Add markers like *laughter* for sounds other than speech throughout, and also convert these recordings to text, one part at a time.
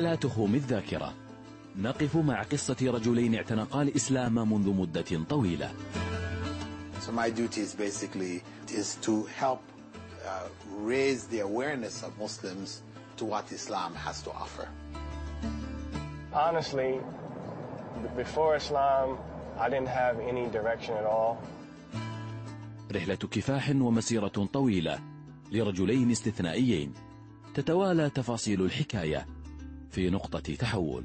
على تخوم الذاكرة نقف مع قصة رجلين اعتنقا الإسلام منذ مدة طويلة So my duty is basically is to help uh, raise the awareness of Muslims to what Islam has to offer. Honestly, before Islam, I didn't have any direction at all. رحلة كفاح ومسيرة طويلة لرجلين استثنائيين تتوالى تفاصيل الحكاية في نقطة تحول.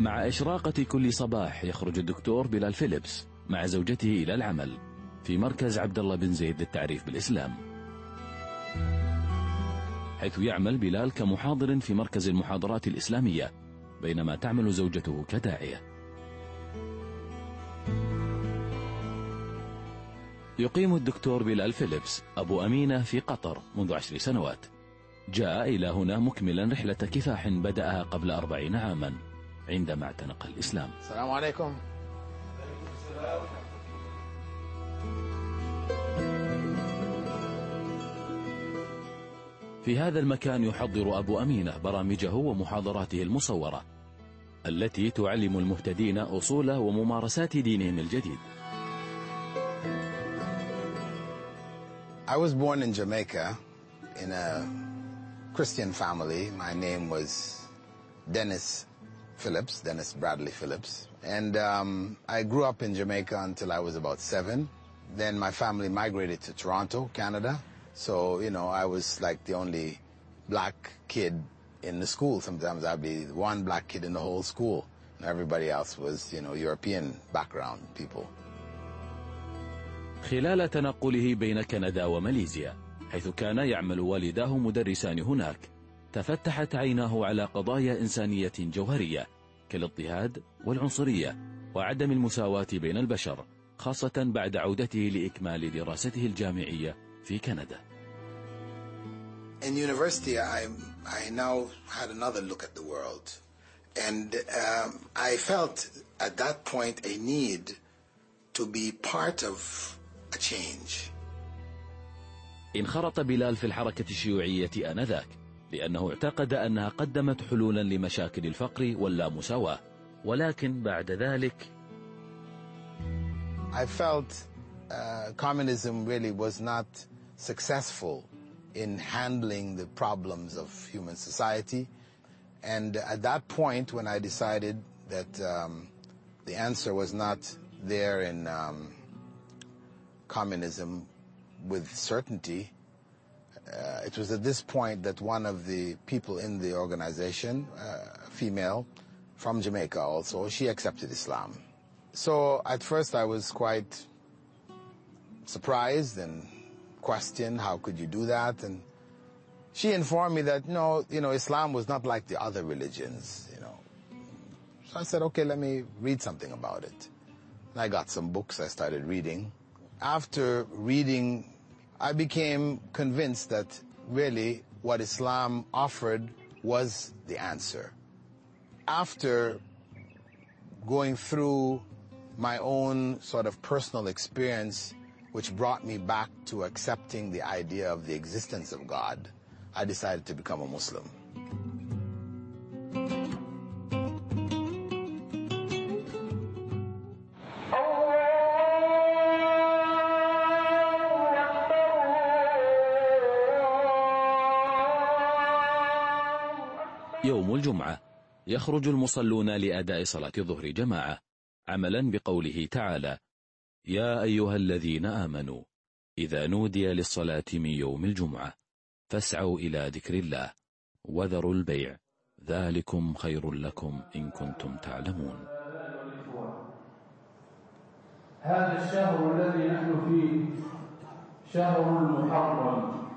مع إشراقة كل صباح يخرج الدكتور بلال فيليبس مع زوجته إلى العمل في مركز عبد الله بن زيد للتعريف بالإسلام. حيث يعمل بلال كمحاضر في مركز المحاضرات الإسلامية بينما تعمل زوجته كداعية. يقيم الدكتور بلال فيليبس أبو أمينة في قطر منذ عشر سنوات. جاء إلى هنا مكملا رحلة كفاح بدأها قبل أربعين عاما عندما اعتنق الإسلام. السلام عليكم. في هذا المكان يحضر أبو أمينة برامجه ومحاضراته المصورة التي تعلم المهتدين أصول وممارسات دينهم الجديد I was born in Jamaica in a Christian family. My name was Dennis Phillips, Dennis Bradley Phillips. And um, I grew up in Jamaica until I was about seven. Then my family migrated to Toronto, Canada. So, you know, I was like the only black kid in the school. Sometimes I'd be one black kid in the whole school. And everybody else was, you know, European background people. خلال تنقله بين كندا وماليزيا حيث كان يعمل والداه مدرسان هناك تفتحت عيناه على قضايا إنسانية جوهرية كالاضطهاد والعنصرية وعدم المساواة بين البشر خاصة بعد عودته لإكمال دراسته الجامعية في كندا In university, I, I now had another look at the world. And um, I felt at that point a need to be part of a change. انخرط بلال في الحركة الشيوعية آنذاك لأنه اعتقد أنها قدمت حلولا لمشاكل الفقر واللامساواة ولكن بعد ذلك I felt uh, communism really was not successful in handling the problems of human society. And at that point, when I decided that um, the answer was not there in um, communism with certainty, uh, it was at this point that one of the people in the organization, uh, female from Jamaica also, she accepted Islam. So at first I was quite surprised and questioned how could you do that? And she informed me that no you know Islam was not like the other religions you know. So I said okay let me read something about it. And I got some books I started reading. After reading I became convinced that really what Islam offered was the answer. After going through my own sort of personal experience, which brought me back to accepting the idea of the existence of God, I decided to become a Muslim. يوم الجمعة يخرج المصلون لأداء صلاة الظهر جماعة عملا بقوله تعالى يا أيها الذين آمنوا إذا نودي للصلاة من يوم الجمعة فاسعوا إلى ذكر الله وذروا البيع ذلكم خير لكم إن كنتم تعلمون. هذا الشهر الذي نحن فيه شهر المحرم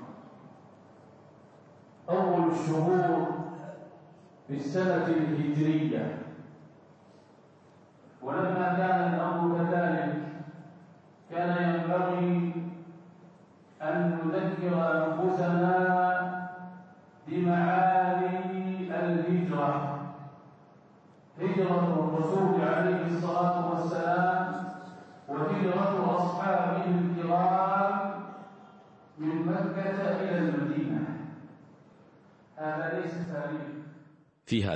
أول الشهور في السنة الهجرية.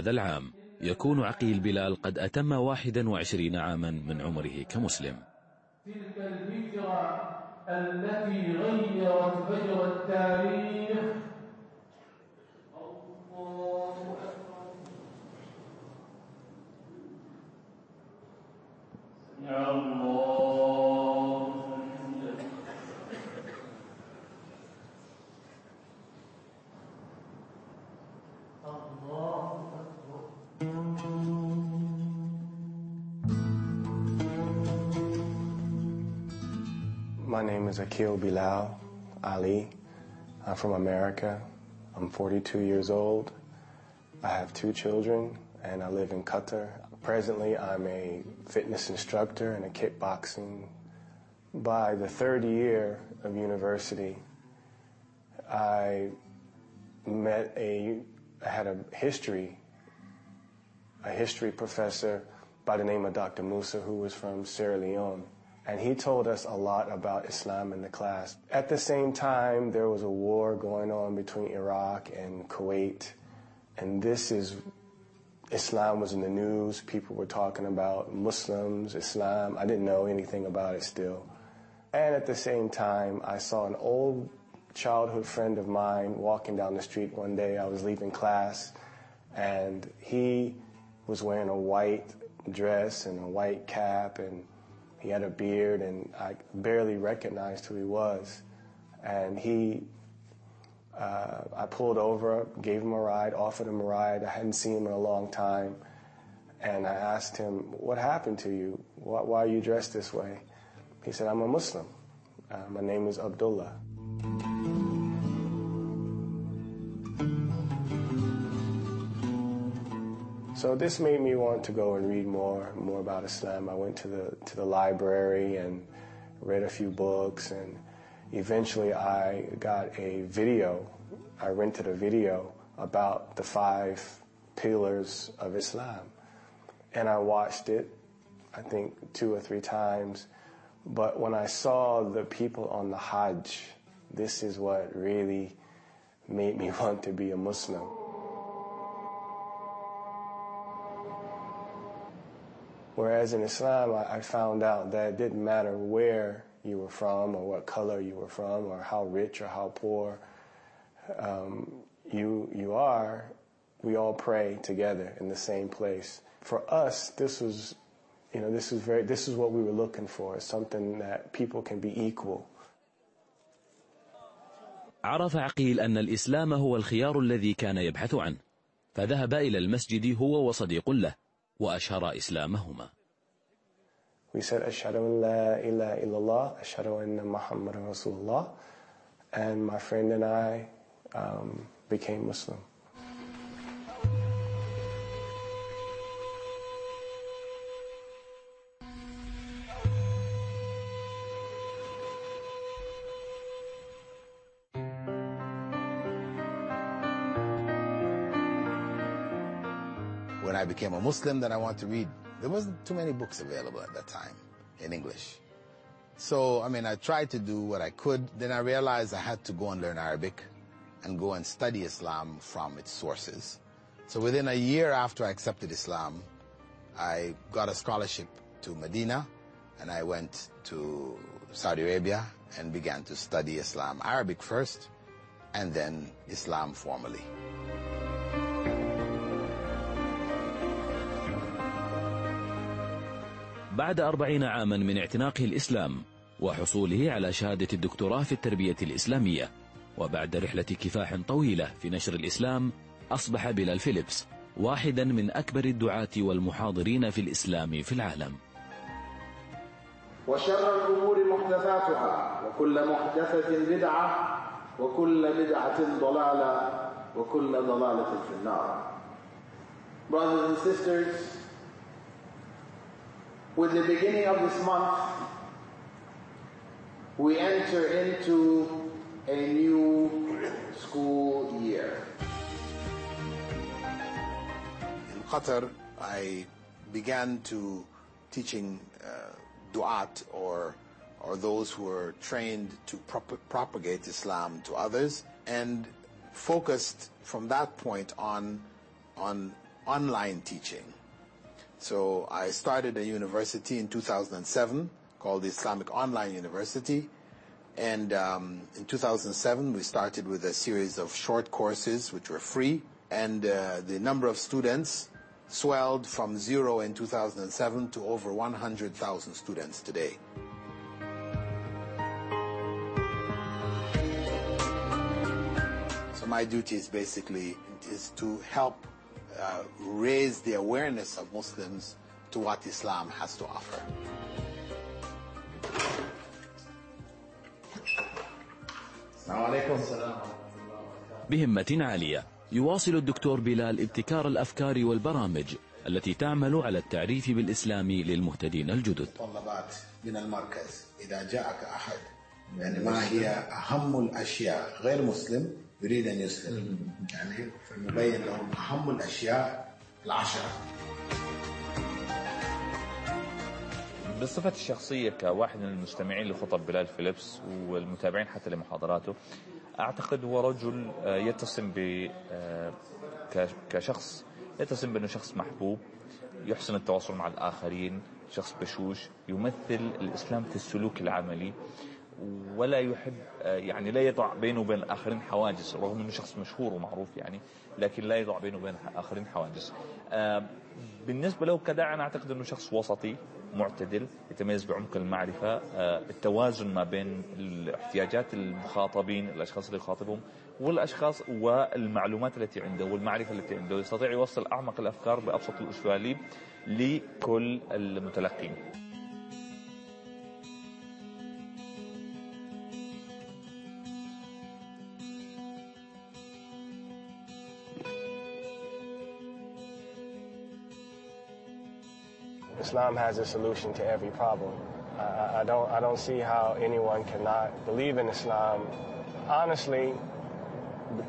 هذا العام. يكون عقيل بلال قد أتم 21 عاما من عمره كمسلم. تلك الهجرة التي غيرت فجر التاريخ. الله أكبر. سمع الله My name is Akil Bilal Ali. I'm from America. I'm 42 years old. I have two children and I live in Qatar. Presently, I'm a fitness instructor and a kickboxing. By the third year of university, I met a, I had a history, a history professor by the name of Dr. Musa who was from Sierra Leone. And he told us a lot about Islam in the class. At the same time, there was a war going on between Iraq and Kuwait. And this is, Islam was in the news. People were talking about Muslims, Islam. I didn't know anything about it still. And at the same time, I saw an old childhood friend of mine walking down the street one day. I was leaving class, and he was wearing a white dress and a white cap, and he had a beard, and I barely recognized who he was. And he, uh, I pulled over, gave him a ride, offered him a ride. I hadn't seen him in a long time. And I asked him, What happened to you? Why, why are you dressed this way? He said, I'm a Muslim. Uh, my name is Abdullah. So this made me want to go and read more, more about Islam. I went to the to the library and read a few books, and eventually I got a video. I rented a video about the five pillars of Islam, and I watched it. I think two or three times. But when I saw the people on the Hajj, this is what really made me *laughs* want to be a Muslim. Whereas in Islam, I, I found out that it didn't matter where you were from or what color you were from or how rich or how poor um, you, you are, we all pray together in the same place. For us, this was, you know, this was very, this is what we were looking for, something that people can be equal. عرف عقيل أن الإسلام هو الخيار الذي كان يبحث عنه فذهب إلى المسجد هو وصديق له وأشار إسلامهما. We said أشهد أن لا إله إلا الله أشهد أن محمد رسول الله and my friend and I um, became Muslim. I became a Muslim, that I wanted to read. There wasn't too many books available at that time in English. So, I mean, I tried to do what I could. Then I realized I had to go and learn Arabic and go and study Islam from its sources. So within a year after I accepted Islam, I got a scholarship to Medina and I went to Saudi Arabia and began to study Islam, Arabic first, and then Islam formally. بعد أربعين عاما من اعتناقه الإسلام وحصوله على شهادة الدكتوراه في التربية الإسلامية. وبعد رحلة كفاح طويلة في نشر الإسلام أصبح بلال فيليبس واحدا من أكبر الدعاة والمحاضرين في الإسلام في العالم. وشر الأمور محدثاتها وكل محدثة بدعة وكل بدعة ضلالة وكل ضلالة في النار. Brothers and sisters, with the beginning of this month, we enter into a new school year. In Qatar, I began to teaching uh, du'at or or those who are trained to prop- propagate Islam to others, and focused from that point on on online teaching. So I started a university in 2007 called the Islamic Online University. And um, in 2007, we started with a series of short courses which were free. And uh, the number of students swelled from zero in 2007 to over 100,000 students today. So my duty is basically is to help uh, raise the awareness of Muslims to what Islam has to offer. السلام عليكم بهمة عالية يواصل الدكتور بلال ابتكار الأفكار والبرامج التي تعمل على التعريف بالإسلام للمهتدين الجدد طلبات من المركز إذا جاءك أحد يعني ما هي أهم الأشياء غير مسلم يريد أن يسلم يعني فنبين لهم أهم الأشياء العشرة. بصفتي الشخصية كواحد من المستمعين لخطب بلال فيليبس والمتابعين حتى لمحاضراته أعتقد هو رجل آه، يتسم ب آه، كشخص يتسم بأنه شخص محبوب يحسن التواصل مع الآخرين شخص بشوش يمثل الإسلام في السلوك العملي ولا يحب آه، يعني لا يضع بينه وبين الآخرين حواجز رغم أنه شخص مشهور ومعروف يعني لكن لا يضع بينه وبين الآخرين حواجز. آه، بالنسبة له كداعي أنا أعتقد أنه شخص وسطي معتدل يتميز بعمق المعرفة. آه، التوازن ما بين احتياجات المخاطبين الأشخاص اللي يخاطبهم والأشخاص والمعلومات التي عنده والمعرفة التي عنده. يستطيع يوصل أعمق الأفكار بأبسط الأساليب لكل المتلقين. Islam has a solution to every problem. I, I don't I don't see how anyone cannot believe in Islam. Honestly,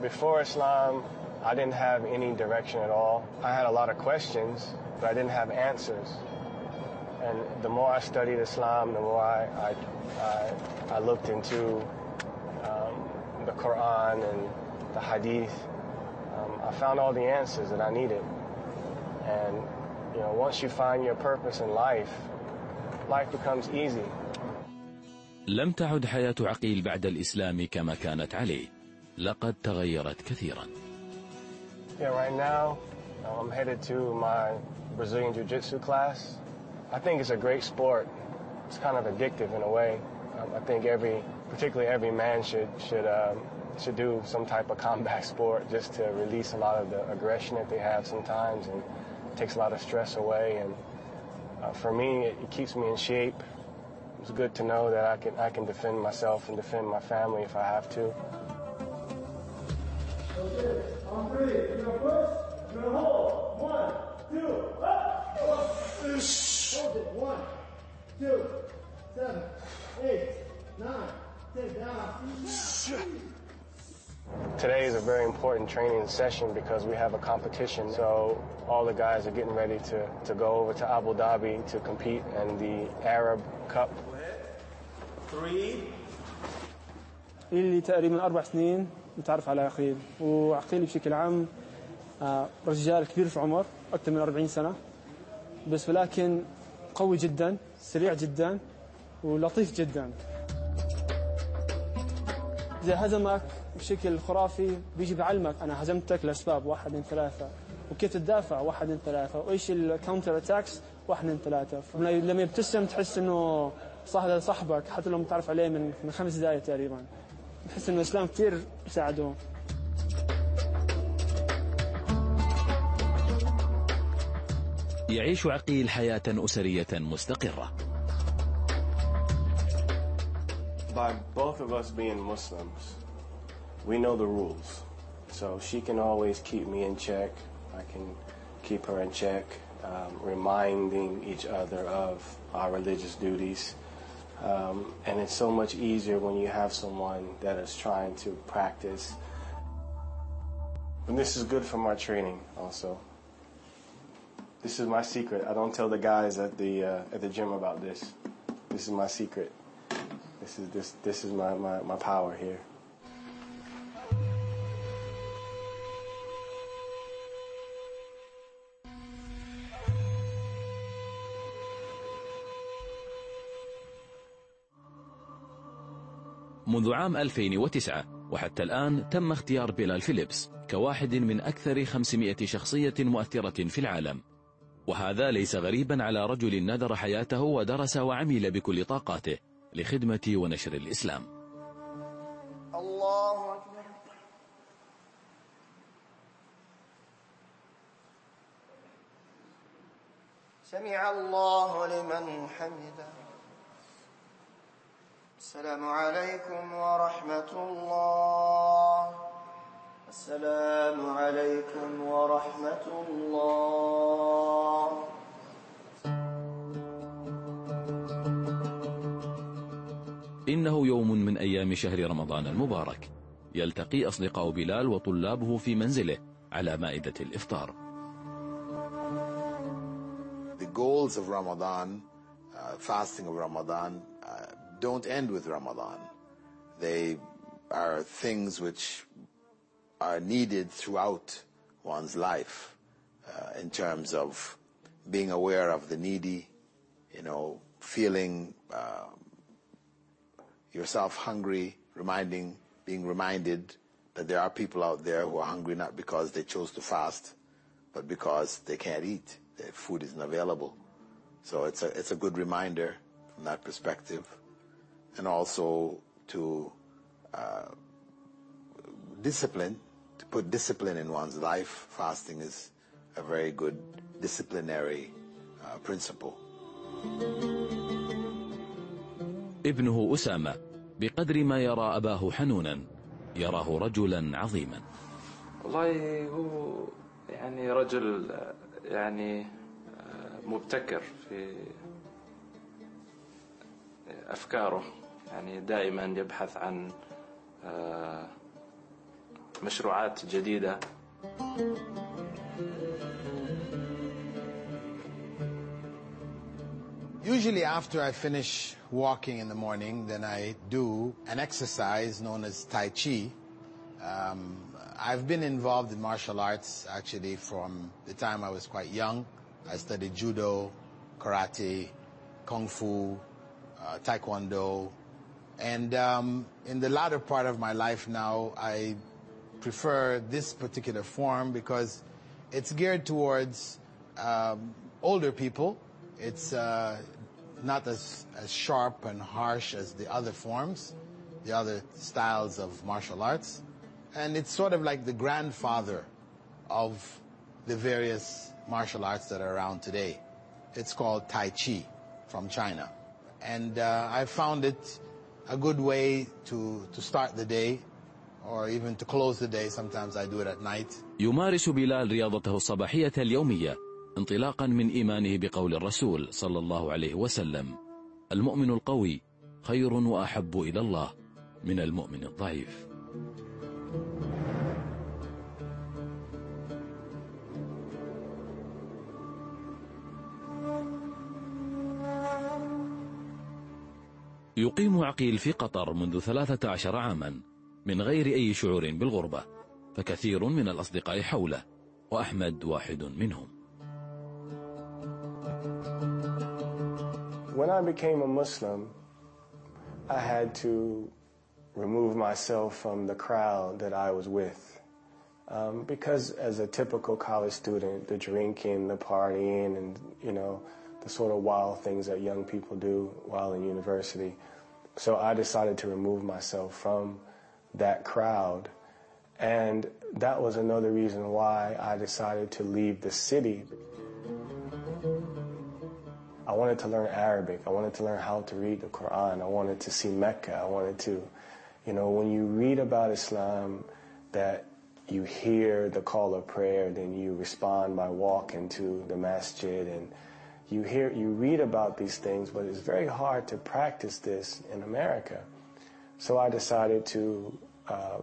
before Islam, I didn't have any direction at all. I had a lot of questions, but I didn't have answers. And the more I studied Islam, the more I I, I, I looked into um, the Quran and the Hadith. Um, I found all the answers that I needed. And you know, once you find your purpose in life, life becomes easy. لم تعد حياة عقيل بعد الإسلام كما كانت عليه لقد تغيرت كثيرا Yeah, right now, uh, I'm headed to my Brazilian Jiu-Jitsu class. I think it's a great sport. It's kind of addictive in a way. Um, I think every, particularly every man should should um, should do some type of combat sport *laughs* just to release a lot of the aggression that they have sometimes, and takes a lot of stress away. And uh, for me, it, it keeps me in shape. It's good to know that I can I can defend myself and defend my family if I have to. On three, you're you're hold. One, two, up. One, two, Today is a very important training session because we have a competition. So all the guys are getting ready to, to go over to Abu Dhabi to compete in the Arab Cup. لي تقريبا أربع سنين متعرف على عقيل وعقيل بشكل عام آه، رجال كبير في عمر أكثر من 40 سنة بس ولكن قوي جدا سريع جدا ولطيف جدا إذا هزمك بشكل خرافي بيجي بعلمك أنا هزمتك لأسباب واحد اثنين ثلاثة وكيف تدافع؟ واحد اثنين ثلاثة. وإيش الكاونتر اتاكس واحد اثنين ثلاثة. لما يبتسم تحس إنه صح هذا صاحبك حتى لو متعرف عليه من من خمس دقائق تقريبا. بحس إنه الإسلام كثير ساعده. يعيش عقيل حياة أسرية مستقرة. By both of us being Muslims, we know the rules. So she can always keep me in check. I can keep her in check, um, reminding each other of our religious duties. Um, and it's so much easier when you have someone that is trying to practice. And this is good for my training also. This is my secret. I don't tell the guys at the uh, at the gym about this. This is my secret. This is this this is my, my, my power here. منذ عام 2009 وحتى الآن تم اختيار بلال فيليبس كواحد من أكثر 500 شخصية مؤثرة في العالم. وهذا ليس غريبا على رجل نذر حياته ودرس وعمل بكل طاقاته لخدمة ونشر الإسلام. الله أكبر. سمع الله لمن حمده. السلام عليكم ورحمة الله. السلام عليكم ورحمة الله. إنه يوم من أيام شهر رمضان المبارك. يلتقي أصدقاء بلال وطلابه في منزله على مائدة الإفطار. The goals of Ramadan, uh, fasting of Ramadan, don't end with Ramadan. They are things which are needed throughout one's life uh, in terms of being aware of the needy, you know, feeling uh, yourself hungry, reminding, being reminded that there are people out there who are hungry not because they chose to fast, but because they can't eat. Their food isn't available. So it's a, it's a good reminder from that perspective And also to uh, discipline, to put discipline in one's life. Fasting is a very good disciplinary uh, principle. ابنه أسامة بقدر ما يرى أباه حنونا يراه رجلا عظيما والله هو يعني رجل آه، يعني آه، مبتكر في أفكاره يعني دائما يبحث عن آه، مشروعات جديدة Usually after I finish walking in the morning, then I do an exercise known as Tai Chi. Um, I've been involved in martial arts actually from the time I was quite young. I studied judo, karate, kung fu, uh, taekwondo, and um, in the latter part of my life now, I prefer this particular form because it's geared towards um, older people. It's uh, not as, as sharp and harsh as the other forms, the other styles of martial arts. And it's sort of like the grandfather of the various martial arts that are around today. It's called Tai Chi from China. And uh, I found it a good way to, to start the day or even to close the day. Sometimes I do it at night. يمارس بلال رياضته الصباحية اليومية انطلاقا من إيمانه بقول الرسول صلى الله عليه وسلم المؤمن القوي خير وأحب إلى الله من المؤمن الضعيف يقيم عقيل في قطر منذ ثلاثة عشر عاما من غير أي شعور بالغربة فكثير من الأصدقاء حوله وأحمد واحد منهم When I became a Muslim, I had to remove myself from the crowd that I was with. Um, because as a typical college student, the drinking, the partying, and, you know, the sort of wild things that young people do while in university. So I decided to remove myself from that crowd. And that was another reason why I decided to leave the city. I wanted to learn Arabic. I wanted to learn how to read the Quran. I wanted to see Mecca. I wanted to, you know, when you read about Islam, that you hear the call of prayer, then you respond by walking to the masjid and you hear, you read about these things, but it's very hard to practice this in America. So I decided to uh,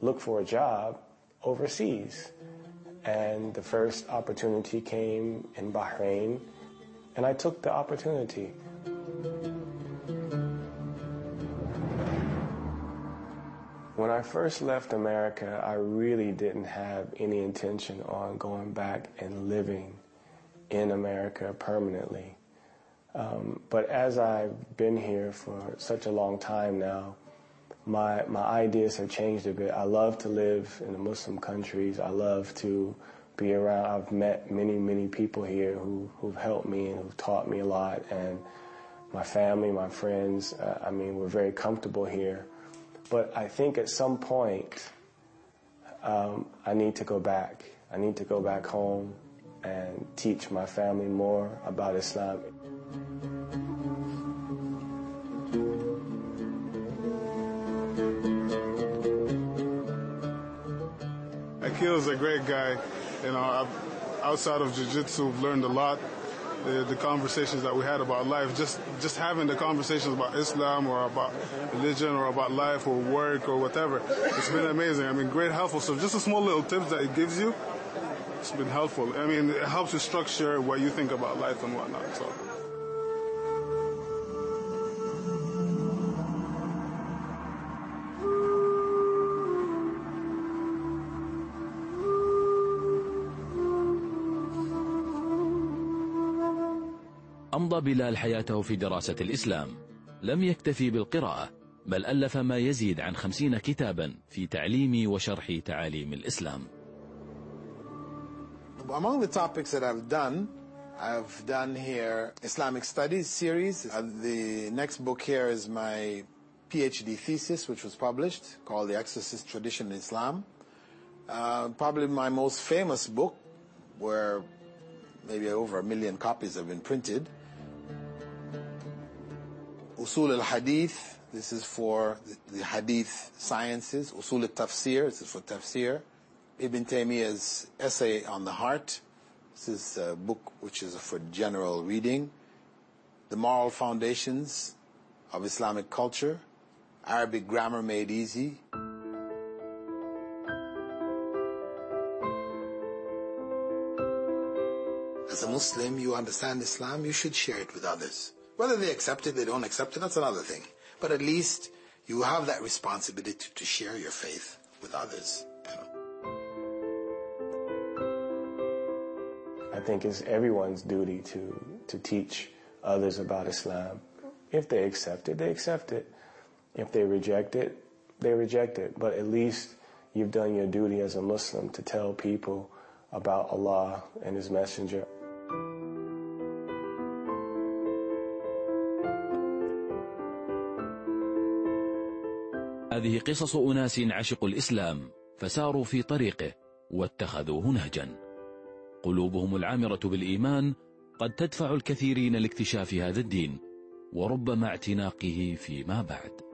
look for a job overseas. and the first opportunity came in Bahrain, and I took the opportunity. When I first left America, I really didn't have any intention on going back and living in America permanently. Um, but as I've been here for such a long time now, my my ideas have changed a bit. I love to live in the Muslim countries. I love to be around. I've met many many people here who who've helped me and who've taught me a lot. And my family, my friends. Uh, I mean, we're very comfortable here. But I think at some point, um, I need to go back. I need to go back home and teach my family more about Islam. Akil's a great guy. You know, I've, outside of jiu-jitsu, I've learned a lot. The, the, conversations that we had about life, just just having the conversations about Islam or about religion or about life or work or whatever, it's been amazing. I mean, great helpful. So just a small little tips that it gives you, it's been helpful. I mean, it helps you structure what you think about life and whatnot. So. أمضى بلال حياته في دراسة الإسلام لم يكتفي بالقراءة بل ألف ما يزيد عن خمسين كتابا في تعليم وشرح تعاليم الإسلام Among the topics that I've done, I've done here Islamic Studies series. Uh, the next book here is my PhD thesis, which was published, called The Exorcist Tradition in Islam. Uh, probably my most famous book, where maybe over a million copies have been printed, Usul al-Hadith, this is for the Hadith sciences. Usul al-Tafsir, this is for Tafsir. Ibn Taymiyyah's Essay on the Heart, this is a book which is for general reading. The Moral Foundations of Islamic Culture, Arabic Grammar Made Easy. As a Muslim, you understand Islam, you should share it with others. Whether they accept it, they don't accept it, that's another thing. But at least you have that responsibility to share your faith with others. think it's everyone's duty to, to teach others about Islam. If they accept it, they accept it. If they reject it, they reject it. But at least you've done your duty as a Muslim to tell people about Allah and His Messenger. هذه قصص أناس عشقوا الإسلام فساروا في طريقه واتخذوه نهجا قلوبهم العامرة بالإيمان قد تدفع الكثيرين لاكتشاف هذا الدين وربما اعتناقه فيما بعد.